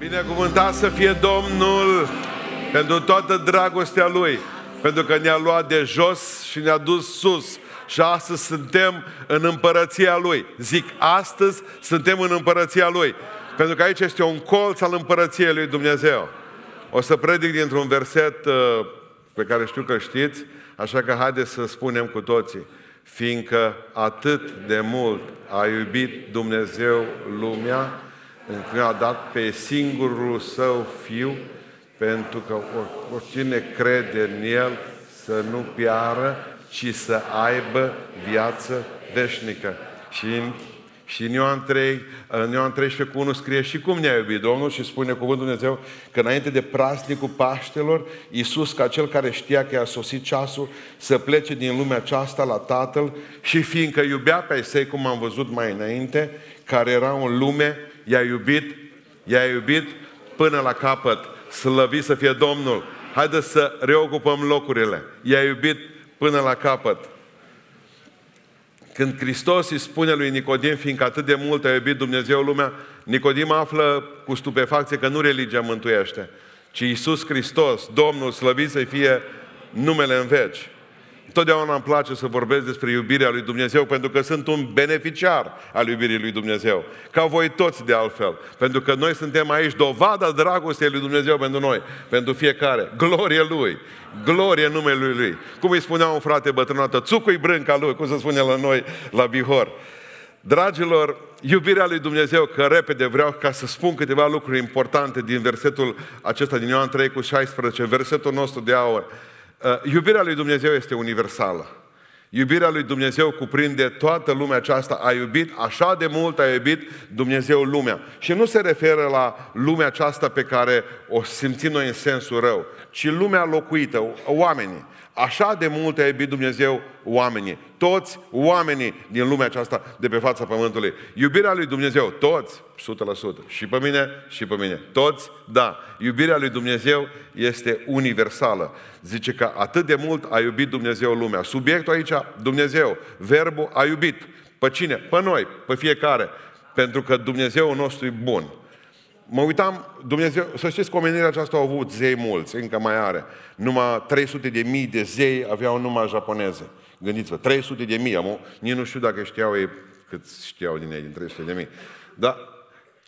Binecuvântat să fie Domnul pentru toată dragostea Lui, pentru că ne-a luat de jos și ne-a dus sus. Și astăzi suntem în împărăția Lui. Zic, astăzi suntem în împărăția Lui. Pentru că aici este un colț al împărăției Lui Dumnezeu. O să predic dintr-un verset uh, pe care știu că știți, așa că haideți să spunem cu toții. Fiindcă atât de mult a iubit Dumnezeu lumea, încât a dat pe singurul său fiu, pentru că oricine crede în el să nu piară, ci să aibă viață veșnică. Și și în Ioan 3, în Ioan 13 cu 1 scrie și cum ne-a iubit Domnul și spune cuvântul Dumnezeu că înainte de praznicul Paștelor, Iisus, ca cel care știa că i-a sosit ceasul să plece din lumea aceasta la Tatăl și fiindcă iubea pe ei cum am văzut mai înainte, care era în lume, i-a iubit, i-a iubit până la capăt. Slăvit să fie Domnul! Haideți să reocupăm locurile. I-a iubit până la capăt. Când Hristos îi spune lui Nicodim, fiindcă atât de mult a iubit Dumnezeu lumea, Nicodim află cu stupefacție că nu religia mântuiește, ci Iisus Hristos, Domnul, slăvit să fie numele în veci. Totdeauna îmi place să vorbesc despre iubirea lui Dumnezeu pentru că sunt un beneficiar al iubirii lui Dumnezeu. Ca voi toți de altfel. Pentru că noi suntem aici dovada dragostei lui Dumnezeu pentru noi, pentru fiecare. Glorie Lui! Glorie numelui Lui! Cum îi spunea un frate bătrânată, țucui brânca Lui, cum se spune la noi la Bihor. Dragilor, iubirea lui Dumnezeu, că repede vreau ca să spun câteva lucruri importante din versetul acesta din Ioan 3 cu 16, versetul nostru de aur. Uh, iubirea lui Dumnezeu este universală. Iubirea lui Dumnezeu cuprinde toată lumea aceasta. A iubit așa de mult, a iubit Dumnezeu lumea. Și nu se referă la lumea aceasta pe care o simțim noi în sensul rău, ci lumea locuită, oamenii. Așa de mult a iubit Dumnezeu oamenii. Toți oamenii din lumea aceasta de pe fața Pământului. Iubirea lui Dumnezeu, toți, 100%. Și pe mine, și pe mine. Toți, da. Iubirea lui Dumnezeu este universală. Zice că atât de mult a iubit Dumnezeu lumea. Subiectul aici, Dumnezeu, verbul a iubit. Pe cine? Pe noi, pe fiecare. Pentru că Dumnezeu nostru e bun. Mă uitam, Dumnezeu, să știți că omenirea aceasta au avut zei mulți, încă mai are. Numai 300 de mii de zei aveau numai japoneze. Gândiți-vă, 300 de mii, am, nici nu știu dacă știau ei cât știau din ei, din 300 de mii. Dar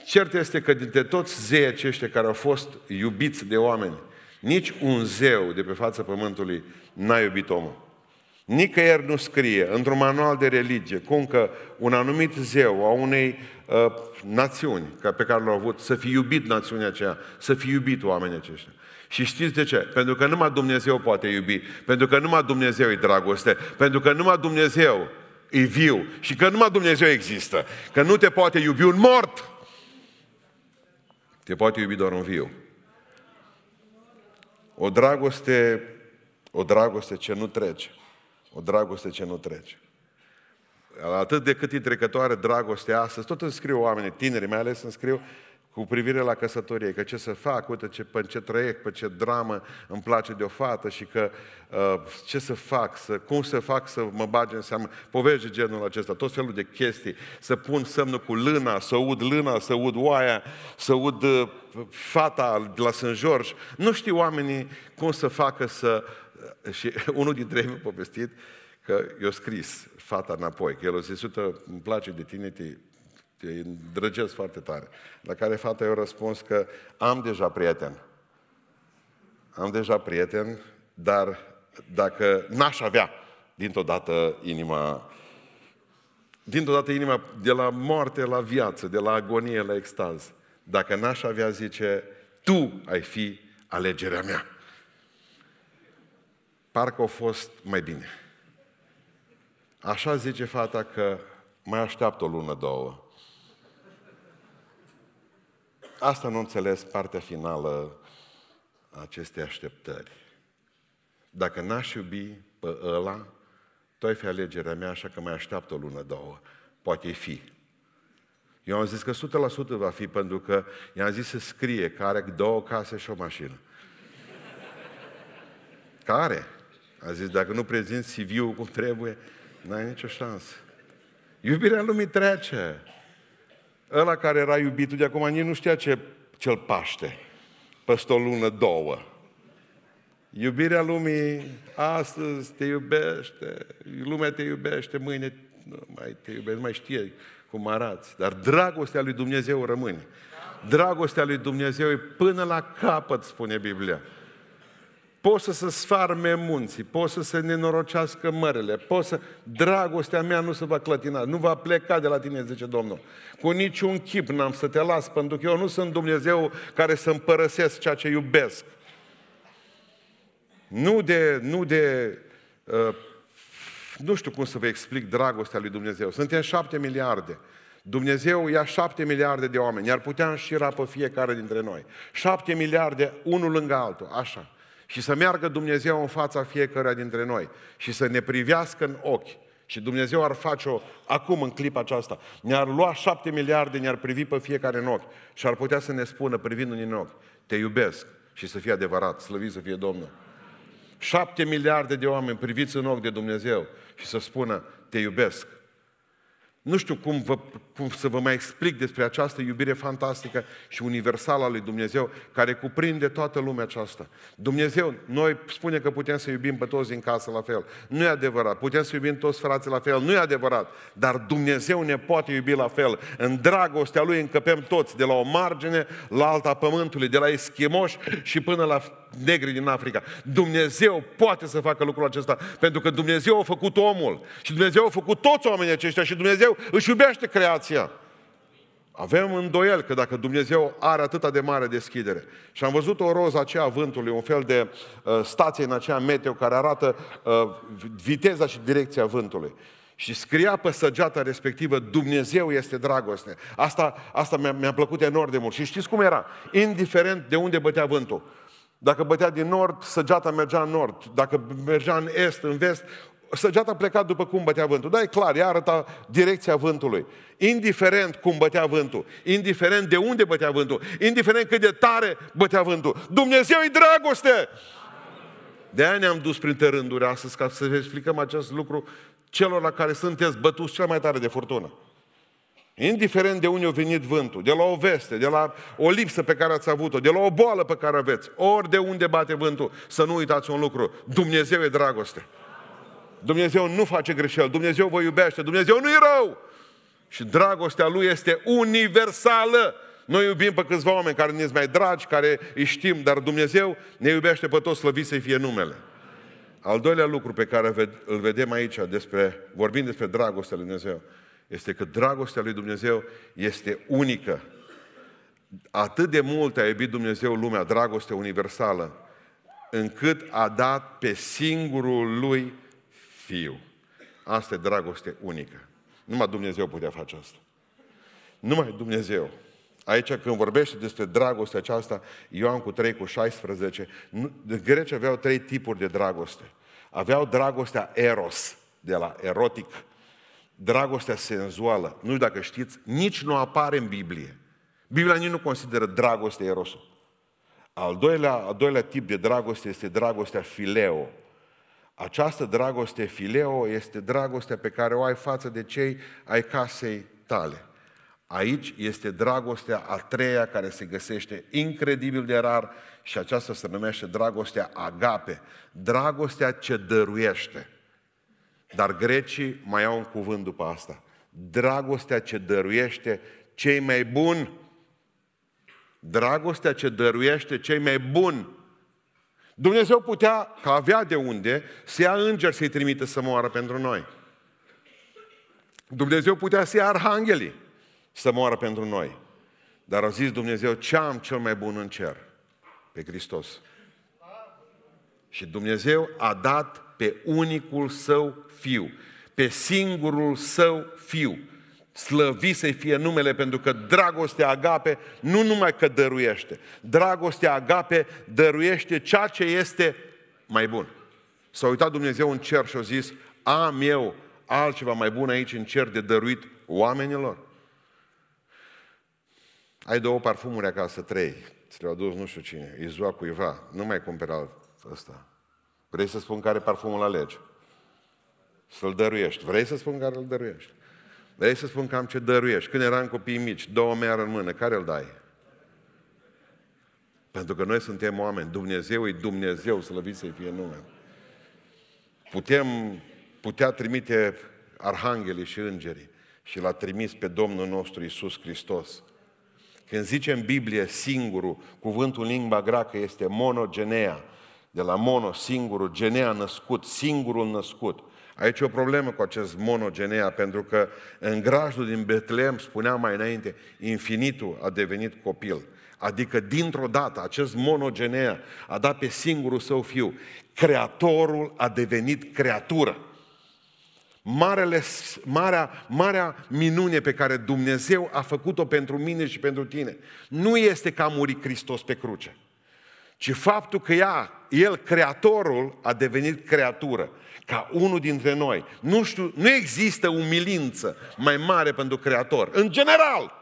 cert este că dintre toți zei aceștia care au fost iubiți de oameni, nici un zeu de pe fața pământului n-a iubit omul. Nicăieri nu scrie într-un manual de religie cum că un anumit zeu a unei uh, națiuni ca pe care l-au avut, să fi iubit națiunea aceea, să fi iubit oamenii aceștia. Și știți de ce? Pentru că numai Dumnezeu poate iubi, pentru că numai Dumnezeu e dragoste, pentru că numai Dumnezeu e viu și că numai Dumnezeu există, că nu te poate iubi un mort, te poate iubi doar un viu. O dragoste, o dragoste ce nu trece. O dragoste ce nu trece. Atât de cât e trecătoare dragostea astăzi, tot îmi scriu oamenii, tineri mai ales îmi scriu cu privire la căsătorie, că ce să fac, uite ce, pe ce trăiesc, pe ce dramă îmi place de o fată și că uh, ce să fac, să, cum să fac să mă bage în seamă, povești de genul acesta, tot felul de chestii, să pun semnul cu lâna, să ud lâna, să ud oaia, să ud uh, fata de la St. George. Nu știu oamenii cum să facă să... Uh, și unul dintre ei mi-a povestit că i-a scris fata înapoi, că el a zis, uite, îmi place de tine, te, te îndrăgesc foarte tare. La care fata i-a răspuns că am deja prieten. Am deja prieten, dar dacă n-aș avea dintr-o dată inima dintr-o dată inima de la moarte la viață, de la agonie la extaz. Dacă n-aș avea, zice, tu ai fi alegerea mea. Parcă a fost mai bine. Așa zice fata că mai așteaptă o lună, două. Asta nu înțeles partea finală a acestei așteptări. Dacă n-aș iubi pe ăla, tu ai fi alegerea mea, așa că mai așteaptă o lună, două. Poate fi. Eu am zis că 100% va fi, pentru că i-am zis să scrie că are două case și o mașină. Care? A zis, dacă nu prezinți CV-ul cum trebuie, N-ai nicio șansă. Iubirea lumii trece. Ăla care era iubitul de acum nici nu știa ce, cel paște, peste o lună, două. Iubirea lumii astăzi te iubește, lumea te iubește, mâine nu mai te iubește, nu mai știe cum arăți. Dar dragostea lui Dumnezeu rămâne. Dragostea lui Dumnezeu e până la capăt, spune Biblia. Poți să se sfarme munții, poți să se nenorocească mărele, poți să... Dragostea mea nu se va clătina, nu va pleca de la tine, zice Domnul. Cu niciun chip n-am să te las, pentru că eu nu sunt Dumnezeu care să împărăsesc ceea ce iubesc. Nu de, nu de uh, nu știu cum să vă explic dragostea lui Dumnezeu. Suntem șapte miliarde. Dumnezeu ia șapte miliarde de oameni, iar putea înșira pe fiecare dintre noi. Șapte miliarde, unul lângă altul, așa. Și să meargă Dumnezeu în fața fiecăruia dintre noi și să ne privească în ochi. Și Dumnezeu ar face-o acum, în clipa aceasta. Ne-ar lua șapte miliarde, ne-ar privi pe fiecare în ochi și ar putea să ne spună, privindu-ne în ochi, te iubesc și să fie adevărat, slăvit să fie Domnul. Șapte miliarde de oameni priviți în ochi de Dumnezeu și să spună, te iubesc. Nu știu cum, vă, cum să vă mai explic despre această iubire fantastică și universală a lui Dumnezeu, care cuprinde toată lumea aceasta. Dumnezeu, noi spune că putem să iubim pe toți din casă la fel. Nu e adevărat. Putem să iubim toți frații la fel. Nu e adevărat. Dar Dumnezeu ne poate iubi la fel. În dragostea Lui încăpem toți, de la o margine la alta pământului, de la eschimoși și până la negri din Africa. Dumnezeu poate să facă lucrul acesta, pentru că Dumnezeu a făcut omul și Dumnezeu a făcut toți oamenii aceștia și Dumnezeu își iubește creația. Avem îndoiel că dacă Dumnezeu are atâta de mare deschidere. Și am văzut o roză aceea vântului, un fel de uh, stație în aceea meteo care arată uh, viteza și direcția vântului. Și scria pe săgeata respectivă, Dumnezeu este dragoste. Asta, asta mi-a, mi-a plăcut enorm de mult. Și știți cum era? Indiferent de unde bătea vântul. Dacă bătea din nord, săgeata mergea în nord. Dacă mergea în est, în vest, săgeata pleca după cum bătea vântul. Da, e clar, ea arăta direcția vântului. Indiferent cum bătea vântul, indiferent de unde bătea vântul, indiferent cât de tare bătea vântul, Dumnezeu e dragoste! De aia ne-am dus printre rânduri astăzi ca să vă explicăm acest lucru celor la care sunteți bătuți cel mai tare de furtună. Indiferent de unde a venit vântul, de la o veste, de la o lipsă pe care ați avut-o, de la o boală pe care aveți, ori de unde bate vântul, să nu uitați un lucru. Dumnezeu e dragoste. Dumnezeu nu face greșeli, Dumnezeu vă iubește, Dumnezeu nu e rău. Și dragostea Lui este universală. Noi iubim pe câțiva oameni care ne mai dragi, care îi știm, dar Dumnezeu ne iubește pe toți, slăvit să fie numele. Al doilea lucru pe care îl vedem aici, despre, vorbind despre dragostea Lui Dumnezeu, este că dragostea lui Dumnezeu este unică. Atât de mult a iubit Dumnezeu lumea, dragoste universală, încât a dat pe singurul lui Fiu. Asta e dragoste unică. Numai Dumnezeu putea face asta. Numai Dumnezeu. Aici când vorbește despre dragostea aceasta, Ioan cu 3 cu 16, grecii aveau trei tipuri de dragoste. Aveau dragostea eros, de la erotic, dragostea senzuală, nu știu dacă știți, nici nu apare în Biblie. Biblia nici nu consideră dragoste erosul. Al doilea, al doilea tip de dragoste este dragostea fileo. Această dragoste fileo este dragostea pe care o ai față de cei ai casei tale. Aici este dragostea a treia care se găsește incredibil de rar și aceasta se numește dragostea agape. Dragostea ce dăruiește. Dar grecii mai au un cuvânt după asta. Dragostea ce dăruiește cei mai buni. Dragostea ce dăruiește cei mai buni. Dumnezeu putea, că avea de unde, să ia îngeri să-i trimită să moară pentru noi. Dumnezeu putea să ia arhanghelii să moară pentru noi. Dar a zis Dumnezeu, ce am cel mai bun în cer? Pe Hristos. Și Dumnezeu a dat pe unicul său fiu, pe singurul său fiu. Slăvi să fie numele, pentru că dragostea agape nu numai că dăruiește, dragostea agape dăruiește ceea ce este mai bun. S-a uitat Dumnezeu în cer și a zis, am eu altceva mai bun aici în cer de dăruit oamenilor? Ai două parfumuri acasă, trei, ți le-au adus nu știu cine, izua cuiva, nu mai cumperi alt ăsta. Vrei să spun care parfumul alegi? Să-l dăruiești. Vrei să spun care îl dăruiești? Vrei să spun cam ce dăruiești? Când eram copii mici, două meară în mână, care îl dai? Pentru că noi suntem oameni. Dumnezeu e Dumnezeu, slăvit să fie numele. Putem, putea trimite arhanghelii și îngerii și l-a trimis pe Domnul nostru Isus Hristos. Când zice în Biblie singurul, cuvântul în limba greacă este monogenea, de la mono, singurul, genea născut, singurul născut. Aici e o problemă cu acest monogenea, pentru că în grajdul din Betlehem, spuneam mai înainte, infinitul a devenit copil. Adică, dintr-o dată, acest monogenea a dat pe singurul său fiu. Creatorul a devenit creatură. Marele, marea, marea minune pe care Dumnezeu a făcut-o pentru mine și pentru tine nu este că a murit Hristos pe cruce, ci faptul că ea, El, Creatorul, a devenit creatură, ca unul dintre noi. Nu știu, nu există umilință mai mare pentru Creator, în general,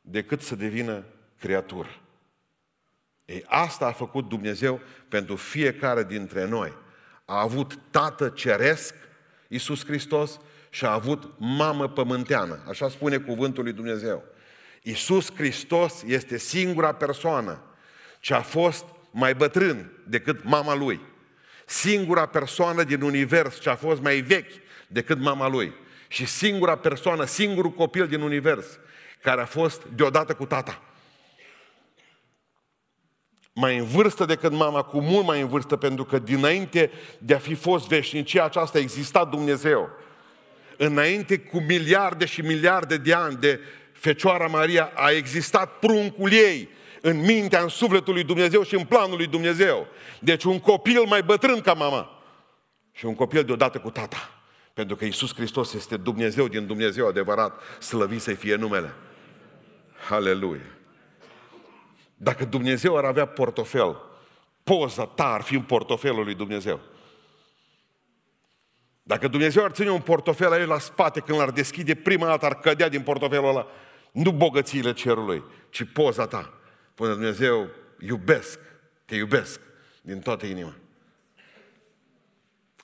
decât să devină creatură. Ei, asta a făcut Dumnezeu pentru fiecare dintre noi. A avut Tată Ceresc, Iisus Hristos, și a avut mamă pământeană. Așa spune cuvântul lui Dumnezeu. Iisus Hristos este singura persoană ce a fost mai bătrân decât mama lui. Singura persoană din univers ce a fost mai vechi decât mama lui. Și singura persoană, singurul copil din univers care a fost deodată cu tata mai în vârstă decât mama, cu mult mai în vârstă, pentru că dinainte de a fi fost veșnicia aceasta exista Dumnezeu. Înainte cu miliarde și miliarde de ani de Fecioara Maria a existat pruncul ei în mintea, în sufletul lui Dumnezeu și în planul lui Dumnezeu. Deci un copil mai bătrân ca mama și un copil deodată cu tata. Pentru că Isus Hristos este Dumnezeu din Dumnezeu adevărat, slăvit să fie numele. Haleluia! Dacă Dumnezeu ar avea portofel, poza ta ar fi în portofelul lui Dumnezeu. Dacă Dumnezeu ar ține un portofel aici la spate, când l-ar deschide, prima dată ar cădea din portofelul ăla, nu bogățiile cerului, ci poza ta. Până Dumnezeu, iubesc, te iubesc din toată inima.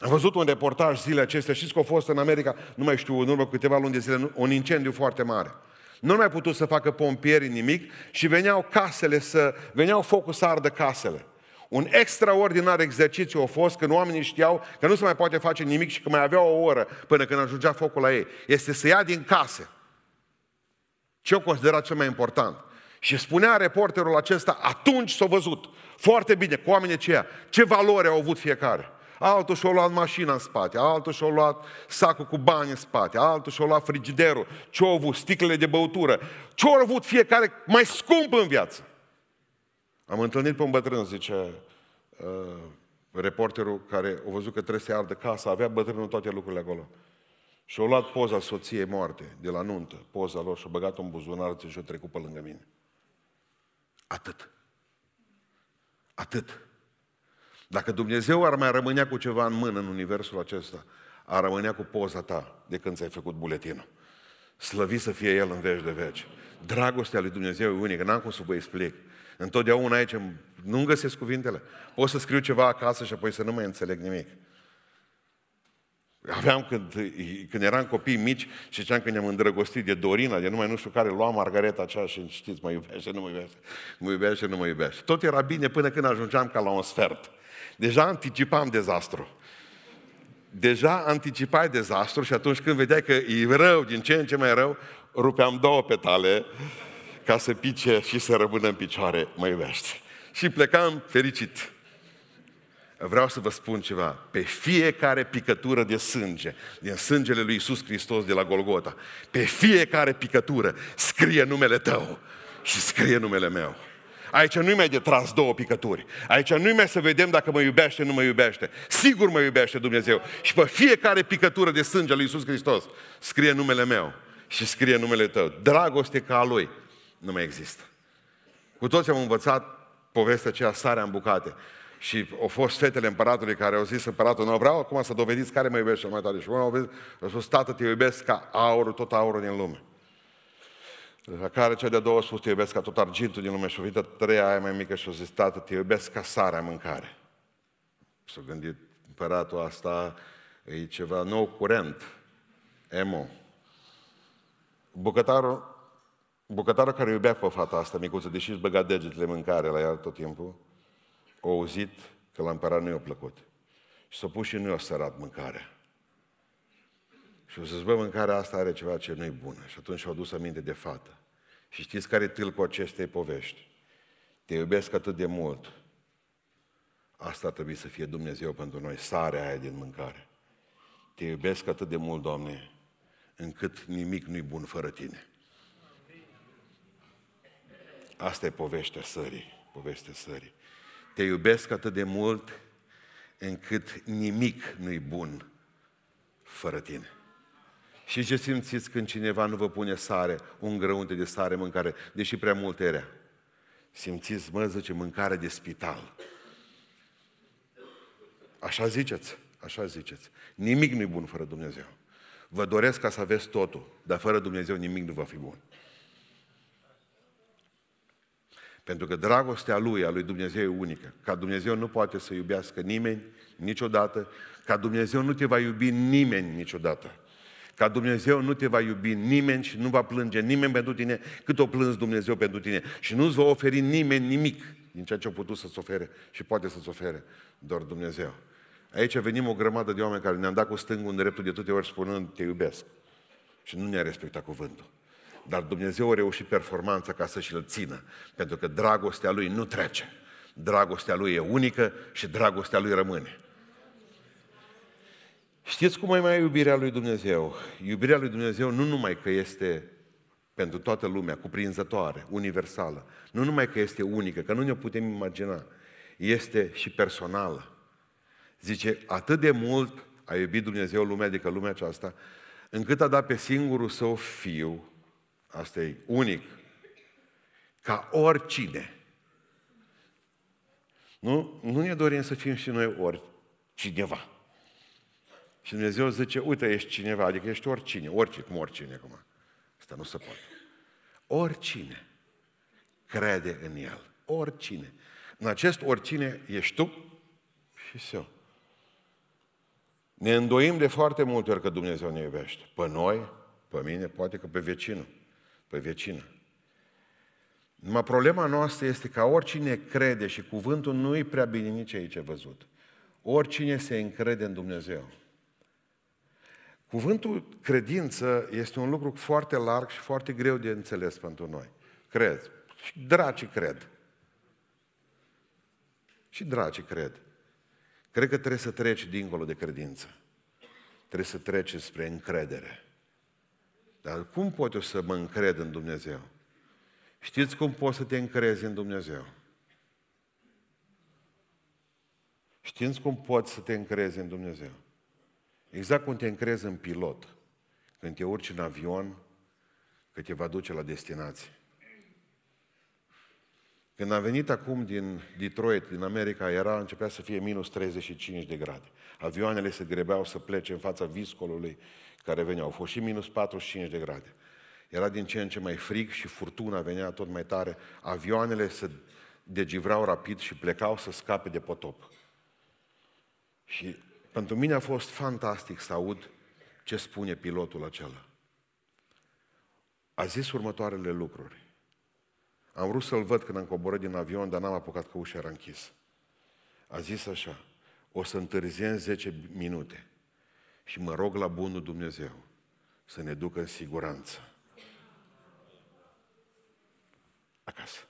Am văzut un reportaj zilele acestea, știți că a fost în America, nu mai știu, în urmă câteva luni de zile, un incendiu foarte mare. Nu mai putut să facă pompieri nimic și veneau casele să, veneau focul să ardă casele. Un extraordinar exercițiu a fost când oamenii știau că nu se mai poate face nimic și că mai avea o oră până când ajungea focul la ei. Este să ia din case. Ce o considera cel mai important? Și spunea reporterul acesta, atunci s-a văzut foarte bine cu oamenii aceia ce valori au avut fiecare altul și-a luat mașina în spate, altul și-a luat sacul cu bani în spate, altul și-a luat frigiderul, ce-au avut, sticlele de băutură, ce-au avut fiecare mai scump în viață. Am întâlnit pe un bătrân, zice uh, reporterul care a văzut că trebuie să ardă casa, avea bătrânul toate lucrurile acolo. Și-a luat poza soției moarte de la nuntă, poza lor, și-a băgat-o în buzunar și-a trecut pe lângă mine. Atât. Atât. Dacă Dumnezeu ar mai rămânea cu ceva în mână în universul acesta, ar rămânea cu poza ta de când ți-ai făcut buletinul. Slăvit să fie El în veci de veci. Dragostea lui Dumnezeu e unică, n-am cum să vă explic. Întotdeauna aici nu găsesc cuvintele. Pot să scriu ceva acasă și apoi să nu mai înțeleg nimic. Aveam când, când eram copii mici și ziceam că ne-am îndrăgostit de Dorina, de numai nu știu care, lua Margareta aceea și știți, mă iubește, nu mă iubește, mă iubește, nu mă iubește. Tot era bine până când ajungeam ca la un sfert. Deja anticipam dezastru. Deja anticipai dezastru și atunci când vedeai că e rău, din ce în ce mai rău, rupeam două petale ca să pice și să rămână în picioare, mă iubește. Și plecam fericit. Vreau să vă spun ceva. Pe fiecare picătură de sânge, din sângele lui Isus Hristos de la Golgota, pe fiecare picătură scrie numele tău și scrie numele meu. Aici nu-i mai de tras două picături. Aici nu-i mai să vedem dacă mă iubește, nu mă iubește. Sigur mă iubește Dumnezeu. Și pe fiecare picătură de sânge lui Iisus Hristos scrie numele meu și scrie numele tău. Dragoste ca a Lui nu mai există. Cu toți am învățat povestea aceea, sarea în bucate. Și au fost fetele împăratului care au zis împăratul, nu vreau acum să dovediți care mă iubește cel mai tare. Și unul au spus, tată, te iubesc ca aurul, tot aurul din lume. La care cea de-a doua a spus, te iubesc ca tot argintul din lume și o vită treia aia mai mică și o zis, tată, te iubesc ca sarea mâncare. S-a gândit împăratul asta, e ceva nou curent, emo. Bucătarul bucătarul care iubea pe fata asta micuță, deși își băga degetele mâncare la ea tot timpul, a auzit că la împărat nu i-a plăcut. Și s-a pus și nu i-a sărat mâncarea. Și o să bă, mâncarea asta are ceva ce nu e bună. Și atunci și-au dus aminte de fată. Și știți care e cu acestei povești? Te iubesc atât de mult. Asta ar trebui să fie Dumnezeu pentru noi, sarea aia din mâncare. Te iubesc atât de mult, Doamne, încât nimic nu-i bun fără Tine. Asta e povestea sării, povestea sării. Te iubesc atât de mult încât nimic nu-i bun fără Tine. Și ce simțiți când cineva nu vă pune sare, un grăunte de sare în mâncare, deși prea mult era? Simțiți, mă, zice, mâncare de spital. Așa ziceți, așa ziceți. Nimic nu-i bun fără Dumnezeu. Vă doresc ca să aveți totul, dar fără Dumnezeu nimic nu va fi bun. Pentru că dragostea Lui, a Lui Dumnezeu e unică. Ca Dumnezeu nu poate să iubească nimeni niciodată, ca Dumnezeu nu te va iubi nimeni niciodată. Ca Dumnezeu nu te va iubi nimeni și nu va plânge nimeni pentru tine cât o plâns Dumnezeu pentru tine. Și nu-ți va oferi nimeni nimic din ceea ce a putut să-ți ofere și poate să-ți ofere doar Dumnezeu. Aici venim o grămadă de oameni care ne-am dat cu stângul în dreptul de toate ori spunând te iubesc. Și nu ne-a respectat cuvântul. Dar Dumnezeu a reușit performanța ca să și-l țină. Pentru că dragostea Lui nu trece. Dragostea Lui e unică și dragostea Lui rămâne. Știți cum e mai iubirea lui Dumnezeu? Iubirea lui Dumnezeu nu numai că este pentru toată lumea, cuprinzătoare, universală, nu numai că este unică, că nu ne putem imagina, este și personală. Zice, atât de mult a iubit Dumnezeu lumea, adică lumea aceasta, încât a dat pe singurul său fiu, asta e unic, ca oricine. Nu, nu ne dorim să fim și noi oricineva. Și Dumnezeu zice, uite, ești cineva, adică ești oricine, oricine, cum oricine acum. Asta nu se poate. Oricine crede în El. Oricine. În acest oricine ești tu și eu. Ne îndoim de foarte multe ori că Dumnezeu ne iubește. Pe noi, pe mine, poate că pe vecinul, pe vecină. Numai problema noastră este că oricine crede și cuvântul nu e prea bine nici aici văzut. Oricine se încrede în Dumnezeu. Cuvântul credință este un lucru foarte larg și foarte greu de înțeles pentru noi. Cred. Și dracii cred. Și dracii cred. Cred că trebuie să treci dincolo de credință. Trebuie să treci spre încredere. Dar cum pot eu să mă încred în Dumnezeu? Știți cum poți să te încrezi în Dumnezeu? Știți cum poți să te încrezi în Dumnezeu? Exact cum te încrezi în pilot, când te urci în avion, că te va duce la destinație. Când am venit acum din Detroit, din America, era, începea să fie minus 35 de grade. Avioanele se grebeau să plece în fața viscolului care veneau. Au fost și minus 45 de grade. Era din ce în ce mai frig și furtuna venea tot mai tare. Avioanele se degivrau rapid și plecau să scape de potop. Și pentru mine a fost fantastic să aud ce spune pilotul acela. A zis următoarele lucruri. Am vrut să-l văd când am coborât din avion, dar n-am apucat că ușa era închisă. A zis așa, o să întârziem 10 minute și mă rog la bunul Dumnezeu să ne ducă în siguranță. Acasă.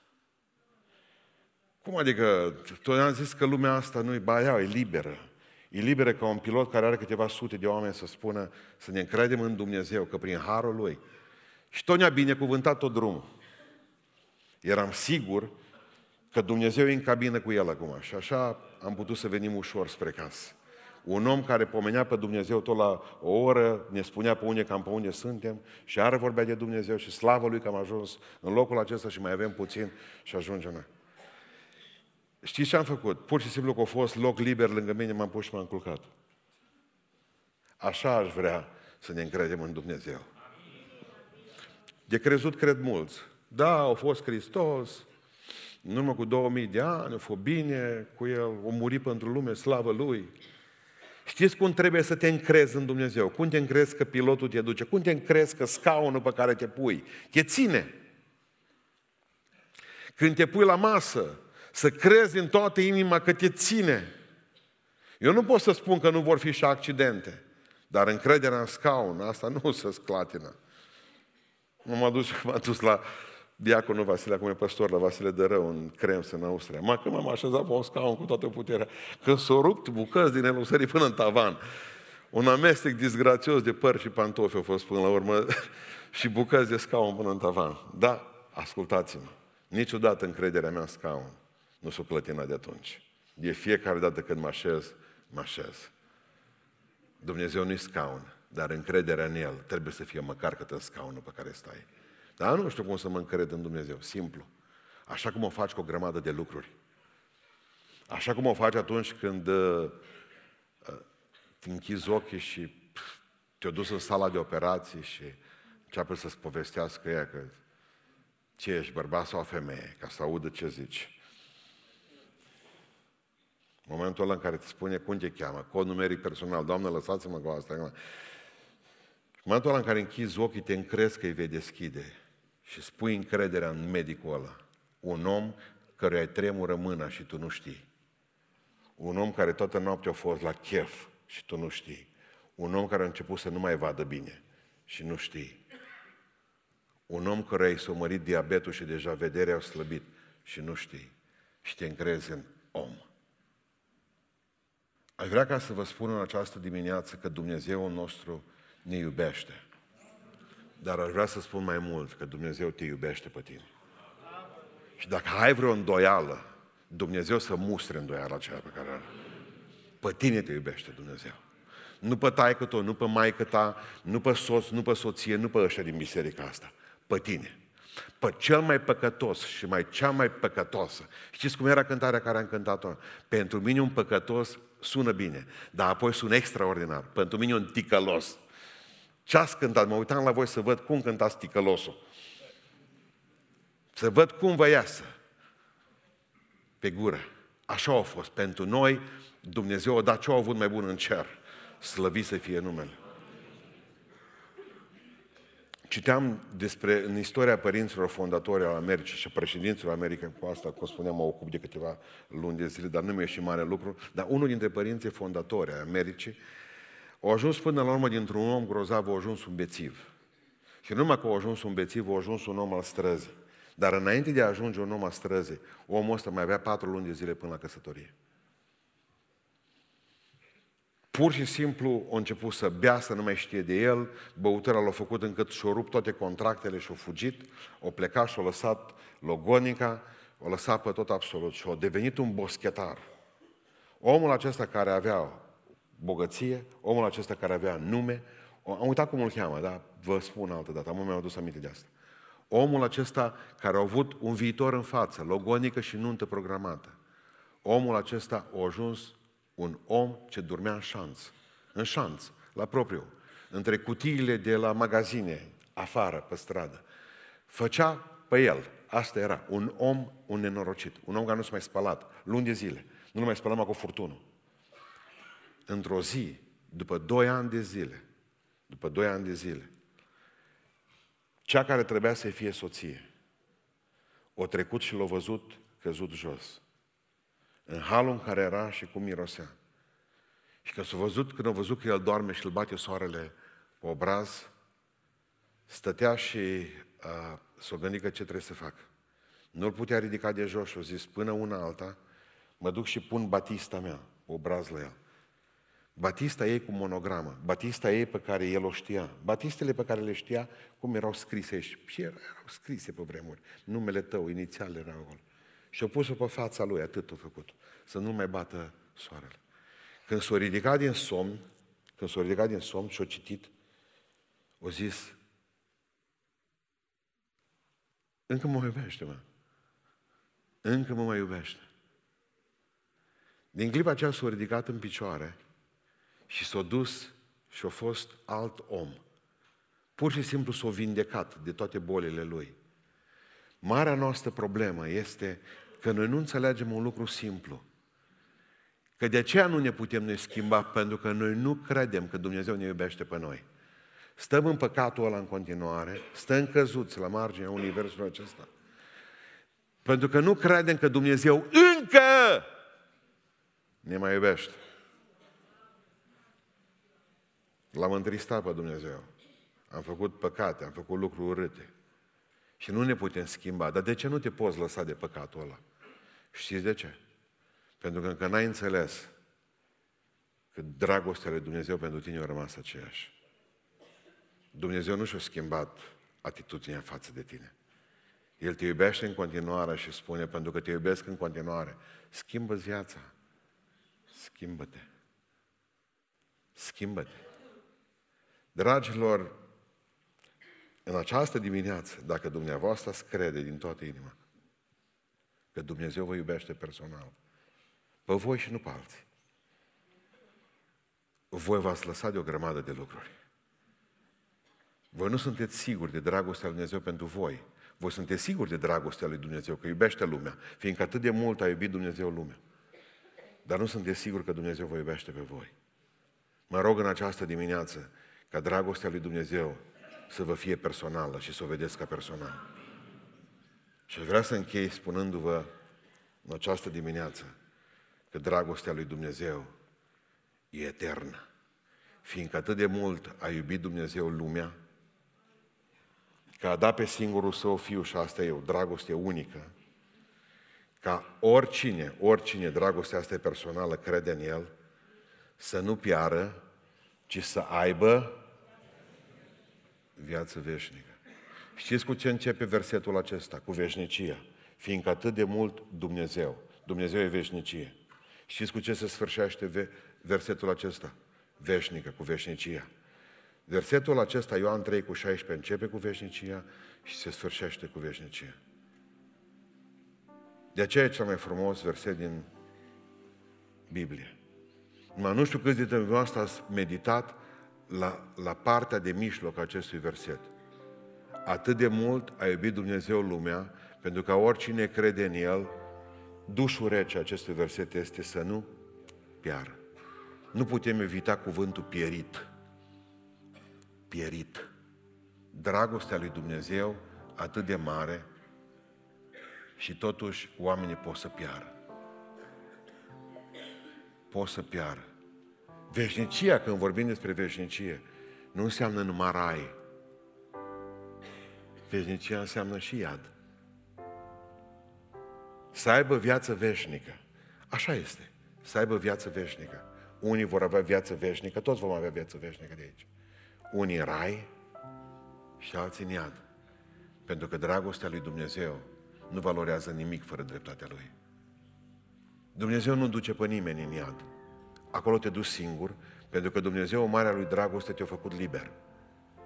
Cum adică? Tot am zis că lumea asta nu e baia, e liberă. E liberă ca un pilot care are câteva sute de oameni să spună să ne încredem în Dumnezeu, că prin harul Lui. Și tot ne-a binecuvântat tot drumul. Eram sigur că Dumnezeu e în cabină cu el acum. Și așa am putut să venim ușor spre casă. Un om care pomenea pe Dumnezeu tot la o oră, ne spunea pe unde cam pe unde suntem și are vorbea de Dumnezeu și slavă Lui că am ajuns în locul acesta și mai avem puțin și ajungem. Știți ce am făcut? Pur și simplu că a fost loc liber lângă mine, m-am pus și m-am culcat. Așa aș vrea să ne încredem în Dumnezeu. De crezut cred mulți. Da, au fost Hristos, în urmă cu 2000 de ani, a fost bine cu El, a murit pentru lume, slavă Lui. Știți cum trebuie să te încrezi în Dumnezeu? Cum te încrezi că pilotul te duce? Cum te încrezi că scaunul pe care te pui te ține? Când te pui la masă, să crezi în toată inima că te ține. Eu nu pot să spun că nu vor fi și accidente, dar încrederea în scaun, asta nu se sclatină. M-am dus, m-am dus la diaconul Vasile, acum e păstor la Vasile de Rău, în Krems, în Austria. Ma când m-am așezat pe un scaun cu toată puterea, când s-au rupt bucăți din el, sări până în tavan. Un amestec disgrațios de păr și pantofi a fost până la urmă și bucăți de scaun până în tavan. Da, ascultați-mă, niciodată încrederea mea în scaun nu s-o clătina de atunci. De fiecare dată când mă așez, mă așez. Dumnezeu nu-i scaun, dar încrederea în El trebuie să fie măcar cât în scaunul pe care stai. Dar nu știu cum să mă încred în Dumnezeu, simplu. Așa cum o faci cu o grămadă de lucruri. Așa cum o faci atunci când uh, uh, te închizi ochii și te-o dus în sala de operații și începe să-ți povestească ea că ce ești, bărbat sau femeie, ca să audă ce zici. Momentul ăla în care te spune cum te cheamă, cod numeric personal, Doamne, lăsați-mă cu asta. În momentul ăla în care închizi ochii, te încrezi că îi vei deschide și spui încrederea în medicul ăla. Un om căruia îi tremură mâna și tu nu știi. Un om care toată noaptea a fost la chef și tu nu știi. Un om care a început să nu mai vadă bine și nu știi. Un om care i s-a mărit diabetul și deja vederea a slăbit și nu știi. Și te încrezi în om. Aș vrea ca să vă spun în această dimineață că Dumnezeu nostru ne iubește. Dar aș vrea să spun mai mult că Dumnezeu te iubește pe tine. Și dacă ai vreo îndoială, Dumnezeu să mustre îndoiala aceea pe care are. Pe tine te iubește Dumnezeu. Nu pe taică tău, nu pe maică ta, nu pe soț, nu pe soție, nu pe ăștia din biserica asta. Pe tine. Pe cel mai păcătos și mai cea mai păcătoasă. Știți cum era cântarea care am cântat-o? Pentru mine un păcătos sună bine, dar apoi sună extraordinar. Pentru mine un ticălos. Ce ați cântat? Mă uitam la voi să văd cum cântați ticălosul. Să văd cum vă iasă. Pe gură. Așa a fost. Pentru noi, Dumnezeu a dat ce a avut mai bun în cer. Slăvit să fie numele. Citeam despre, în istoria părinților fondatori al Americii și președinților Americii, cu asta, cum spuneam, mă ocup de câteva luni de zile, dar nu mi-e și mare lucru, dar unul dintre părinții fondatori ai Americii au ajuns până la urmă dintr-un om grozav, a ajuns un bețiv. Și nu numai că a ajuns un bețiv, a ajuns un om al străzii. Dar înainte de a ajunge un om al străzii, omul ăsta mai avea patru luni de zile până la căsătorie. Pur și simplu a început să bea, să nu mai știe de el, băutura l-a făcut încât și-a rupt toate contractele și-a fugit, o plecat și-a lăsat logonica, o lăsat pe tot absolut și a devenit un boschetar. Omul acesta care avea bogăție, omul acesta care avea nume, am uitat cum îl cheamă, dar vă spun altă dată, am mi-am adus aminte de asta. Omul acesta care a avut un viitor în față, logonică și nuntă programată. Omul acesta a ajuns un om ce dormea în șanț, în șanț, la propriu, între cutiile de la magazine, afară, pe stradă. Făcea pe el, asta era, un om, un nenorocit, un om care nu s-a mai spălat, luni de zile, nu mai spălăm cu furtunul. Într-o zi, după doi ani de zile, după doi ani de zile, cea care trebuia să fie soție, o trecut și l-a văzut căzut jos în halul în care era și cum mirosea. Și că s-a văzut, când a văzut că el doarme și îl bate soarele pe obraz, stătea și uh, s-a gândit că ce trebuie să fac. Nu-l putea ridica de jos și a zis, până una alta, mă duc și pun batista mea, obraz la el. Batista ei cu monogramă, batista ei pe care el o știa, batistele pe care le știa, cum erau scrise aici. Și erau scrise pe vremuri. Numele tău, inițial erau acolo. Și-a pus-o pe fața lui, atât a făcut, să nu mai bată soarele. Când s-a ridicat din somn, când s-a ridicat din somn și-a citit, o zis, încă mă iubește, mă. Încă mă mai iubește. Din clipa aceea s-a ridicat în picioare și s-a dus și a fost alt om. Pur și simplu s-a vindecat de toate bolile lui. Marea noastră problemă este că noi nu înțelegem un lucru simplu. Că de aceea nu ne putem noi schimba, pentru că noi nu credem că Dumnezeu ne iubește pe noi. Stăm în păcatul ăla în continuare, stăm căzuți la marginea universului acesta. Pentru că nu credem că Dumnezeu încă ne mai iubește. L-am întristat pe Dumnezeu. Am făcut păcate, am făcut lucruri urâte. Și nu ne putem schimba. Dar de ce nu te poți lăsa de păcatul ăla? Știți de ce? Pentru că încă n-ai înțeles că dragostea lui Dumnezeu pentru tine a rămas aceeași. Dumnezeu nu și-a schimbat atitudinea față de tine. El te iubește în continuare și spune, pentru că te iubesc în continuare, schimbă viața. Schimbă-te. Schimbă-te. Dragilor, în această dimineață, dacă dumneavoastră ați crede din toată inima că Dumnezeu vă iubește personal, pe voi și nu pe alții, voi v-ați lăsat de o grămadă de lucruri. Voi nu sunteți siguri de dragostea lui Dumnezeu pentru voi. Voi sunteți siguri de dragostea lui Dumnezeu, că iubește lumea, fiindcă atât de mult a iubit Dumnezeu lumea. Dar nu sunteți siguri că Dumnezeu vă iubește pe voi. Mă rog în această dimineață ca dragostea lui Dumnezeu să vă fie personală și să o vedeți ca personal. Și vreau să închei spunându-vă în această dimineață că dragostea lui Dumnezeu e eternă. Fiindcă atât de mult a iubit Dumnezeu lumea, că a dat pe singurul său fiu, și asta e o dragoste unică, ca oricine, oricine, dragostea asta e personală, crede în El, să nu piară, ci să aibă viață veșnică. Știți cu ce începe versetul acesta? Cu veșnicia. Fiindcă atât de mult Dumnezeu, Dumnezeu e veșnicie. Știți cu ce se sfârșește versetul acesta? Veșnică, cu veșnicia. Versetul acesta, Ioan 3 cu 16, începe cu veșnicia și se sfârșește cu veșnicia. De aceea e cel mai frumos verset din Biblie. Numai nu știu câți dintre dumneavoastră ați meditat la, la partea de mijloc a acestui verset. Atât de mult a iubit Dumnezeu lumea, pentru că oricine crede în El, dușul rece acestui verset este să nu piară. Nu putem evita cuvântul pierit. Pierit. Dragostea lui Dumnezeu atât de mare și totuși oamenii pot să piară. Pot să piară. Veșnicia, când vorbim despre veșnicie, nu înseamnă numai rai. Veșnicia înseamnă și iad. Să aibă viață veșnică. Așa este. Să aibă viață veșnică. Unii vor avea viață veșnică, toți vom avea viață veșnică de aici. Unii în rai și alții în iad. Pentru că dragostea lui Dumnezeu nu valorează nimic fără dreptatea Lui. Dumnezeu nu duce pe nimeni în iad. Acolo te duci singur, pentru că Dumnezeu, Marea Lui Dragoste, te-a făcut liber.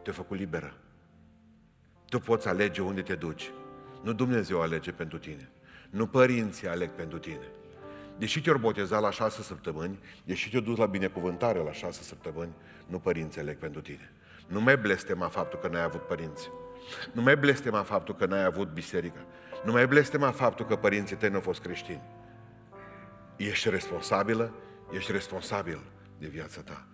Te-a făcut liberă. Tu poți alege unde te duci. Nu Dumnezeu alege pentru tine. Nu părinții aleg pentru tine. Deși te-au botezat la șase săptămâni, deși te-au dus la binecuvântare la șase săptămâni, nu părinții aleg pentru tine. Nu mai blestema faptul că n-ai avut părinți. Nu mai blestema faptul că n-ai avut biserică. Nu mai blestema faptul că părinții tăi nu au fost creștini. Ești responsabilă, ești responsabil de viața ta.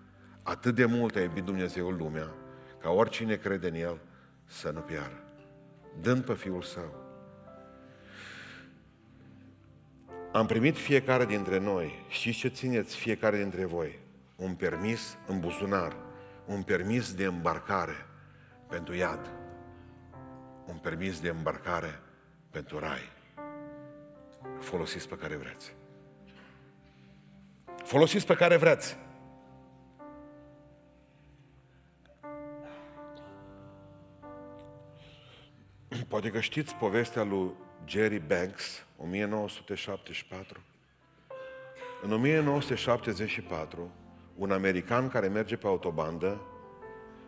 Atât de mult a iubit Dumnezeu lumea, ca oricine crede în El să nu piară. Dând pe Fiul Său. Am primit fiecare dintre noi, știți ce țineți fiecare dintre voi? Un permis în buzunar, un permis de îmbarcare pentru iad, un permis de îmbarcare pentru rai. Folosiți pe care vreți. Folosiți pe care vreți. Poate că știți povestea lui Jerry Banks, 1974. În 1974, un american care merge pe autobandă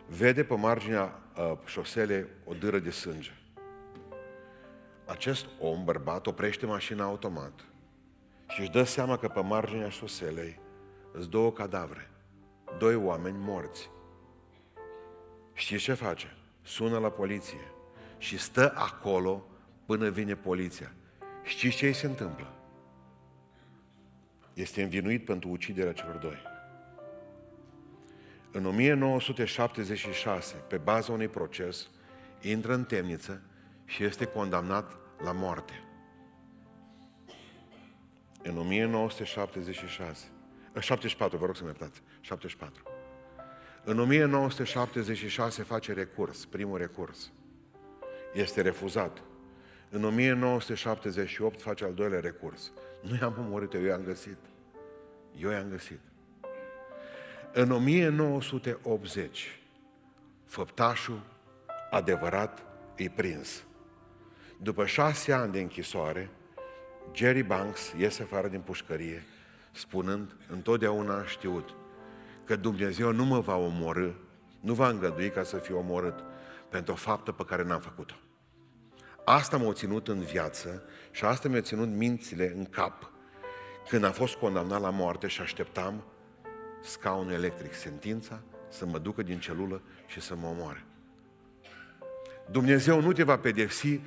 vede pe marginea uh, șoselei o dâră de sânge. Acest om, bărbat, oprește mașina automat și își dă seama că pe marginea șoselei sunt două cadavre, doi oameni morți. Știți ce face? Sună la poliție și stă acolo până vine poliția. Știți ce îi se întâmplă? Este învinuit pentru uciderea celor doi. În 1976, pe baza unui proces, intră în temniță și este condamnat la moarte. În 1976, 74, vă rog să-mi iertați, 74. În 1976 face recurs, primul recurs. Este refuzat. În 1978 face al doilea recurs. Nu i-am omorât eu, i-am găsit. Eu i-am găsit. În 1980, făptașul adevărat e prins. După șase ani de închisoare, Jerry Banks iese afară din pușcărie, spunând, întotdeauna a știut că Dumnezeu nu mă va omorâ, nu va îngădui ca să fiu omorât pentru o faptă pe care n-am făcut-o. Asta m-a ținut în viață și asta mi-a ținut mințile în cap când am fost condamnat la moarte și așteptam scaunul electric, sentința, să mă ducă din celulă și să mă omoare. Dumnezeu nu te va pedepsi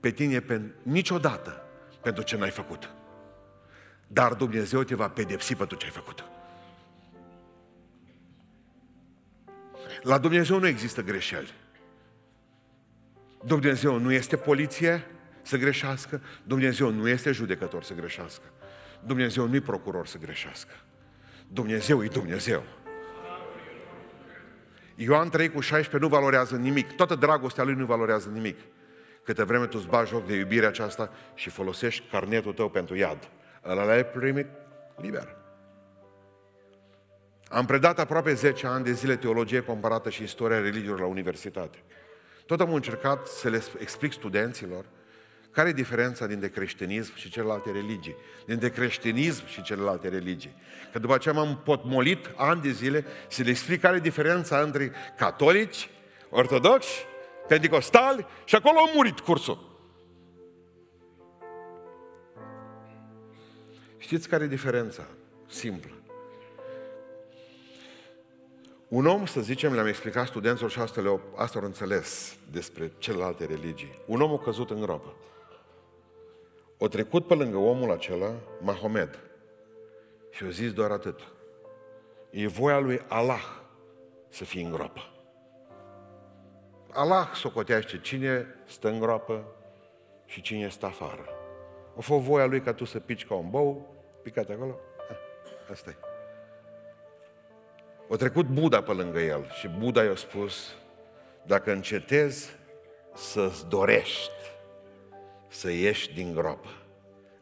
pe tine pe, niciodată pentru ce n-ai făcut. Dar Dumnezeu te va pedepsi pentru ce ai făcut. La Dumnezeu nu există greșeli. Dumnezeu nu este poliție să greșească, Dumnezeu nu este judecător să greșească, Dumnezeu nu e procuror să greșească. Dumnezeu e Dumnezeu. Ioan 3 cu 16 nu valorează nimic. Toată dragostea lui nu valorează nimic. Câte vreme tu îți bagi joc de iubirea aceasta și folosești carnetul tău pentru iad. Ăla l-ai primit liber. Am predat aproape 10 ani de zile teologie comparată și istoria religiilor la universitate. Tot am încercat să le explic studenților care e diferența dintre creștinism și celelalte religii? Dintre creștinism și celelalte religii. Că după aceea m-am potmolit ani de zile să le explic care e diferența între catolici, ortodoxi, pentecostali și acolo a murit cursul. Știți care e diferența? Simplă. Un om, să zicem, le-am explicat studenților și asta, le asta au înțeles despre celelalte religii. Un om a căzut în groapă. O trecut pe lângă omul acela Mahomed și a zis doar atât. E voia lui Allah să fie în groapă. Allah socotește cine stă în groapă și cine stă afară. O fost voia lui ca tu să pici ca un bou, picat acolo, ah, asta e. O trecut Buddha pe lângă el și Buddha i-a spus, dacă încetezi să-ți dorești să ieși din groapă.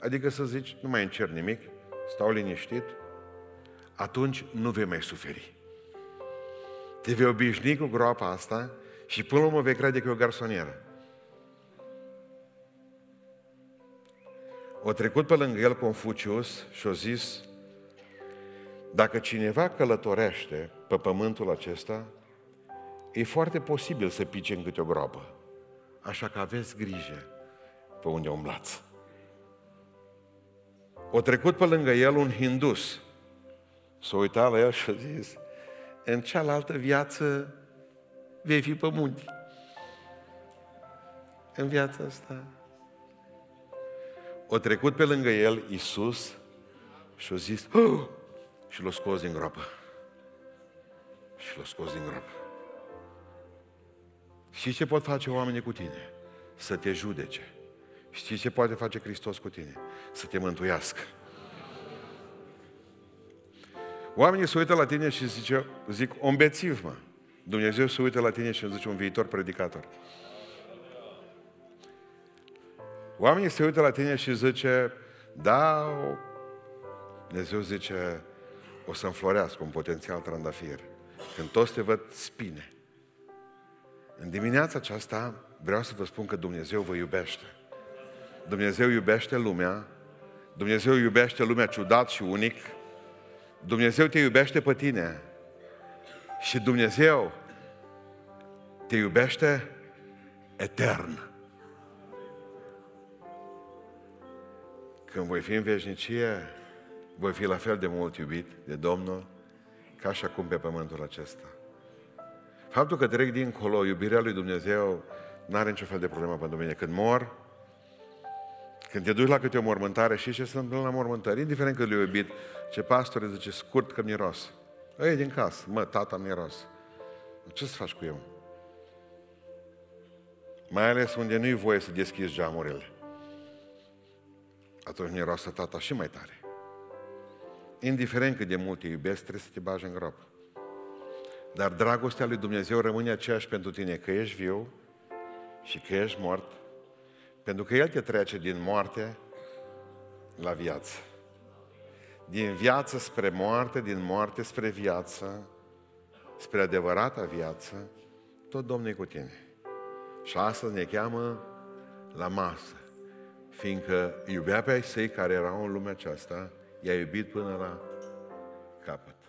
Adică să zici, nu mai încerc nimic, stau liniștit, atunci nu vei mai suferi. Te vei obișnui cu groapa asta și până la urmă vei crede că e o garsonieră. O trecut pe lângă el Confucius și a zis, dacă cineva călătorește pe pământul acesta, e foarte posibil să pice în câte o groapă. Așa că aveți grijă pe unde umblați. O trecut pe lângă el un hindus. S-a uitat la el și a zis, în cealaltă viață vei fi pe munte. În viața asta. O trecut pe lângă el Isus și a zis, oh! și l-a scos din groapă. Și l-a scos din groapă. Și ce pot face oamenii cu tine? Să te judece Știi ce poate face Hristos cu tine? Să te mântuiască. Oamenii se uită la tine și zice, zic, ombețiv, mă. Dumnezeu se uită la tine și îmi zice un viitor predicator. Oamenii se uită la tine și zice, da, Dumnezeu zice, o să înflorească un potențial trandafir. Când toți te văd spine. În dimineața aceasta vreau să vă spun că Dumnezeu vă iubește. Dumnezeu iubește lumea, Dumnezeu iubește lumea ciudat și unic, Dumnezeu te iubește pe tine și Dumnezeu te iubește etern. Când voi fi în veșnicie, voi fi la fel de mult iubit de Domnul ca și acum pe pământul acesta. Faptul că trec dincolo, iubirea lui Dumnezeu nu are niciun fel de problemă pentru mine. Când mor, când te duci la câte o mormântare, și ce se întâmplă la mormântare, indiferent că le iubit, ce pastore zice, scurt că miros. Ei din casă, mă, tata miros. Ce să faci cu eu? Mai ales unde nu-i voie să deschizi geamurile. atunci miroase tata și mai tare. Indiferent cât de mult te iubesc, trebuie să te bagi în groapă. Dar dragostea lui Dumnezeu rămâne aceeași pentru tine, că ești viu și că ești mort, pentru că El te trece din moarte la viață. Din viață spre moarte, din moarte spre viață, spre adevărata viață, tot Domnul e cu tine. Și astăzi ne cheamă la masă, fiindcă iubea pe ai săi care erau în lumea aceasta, i-a iubit până la capăt.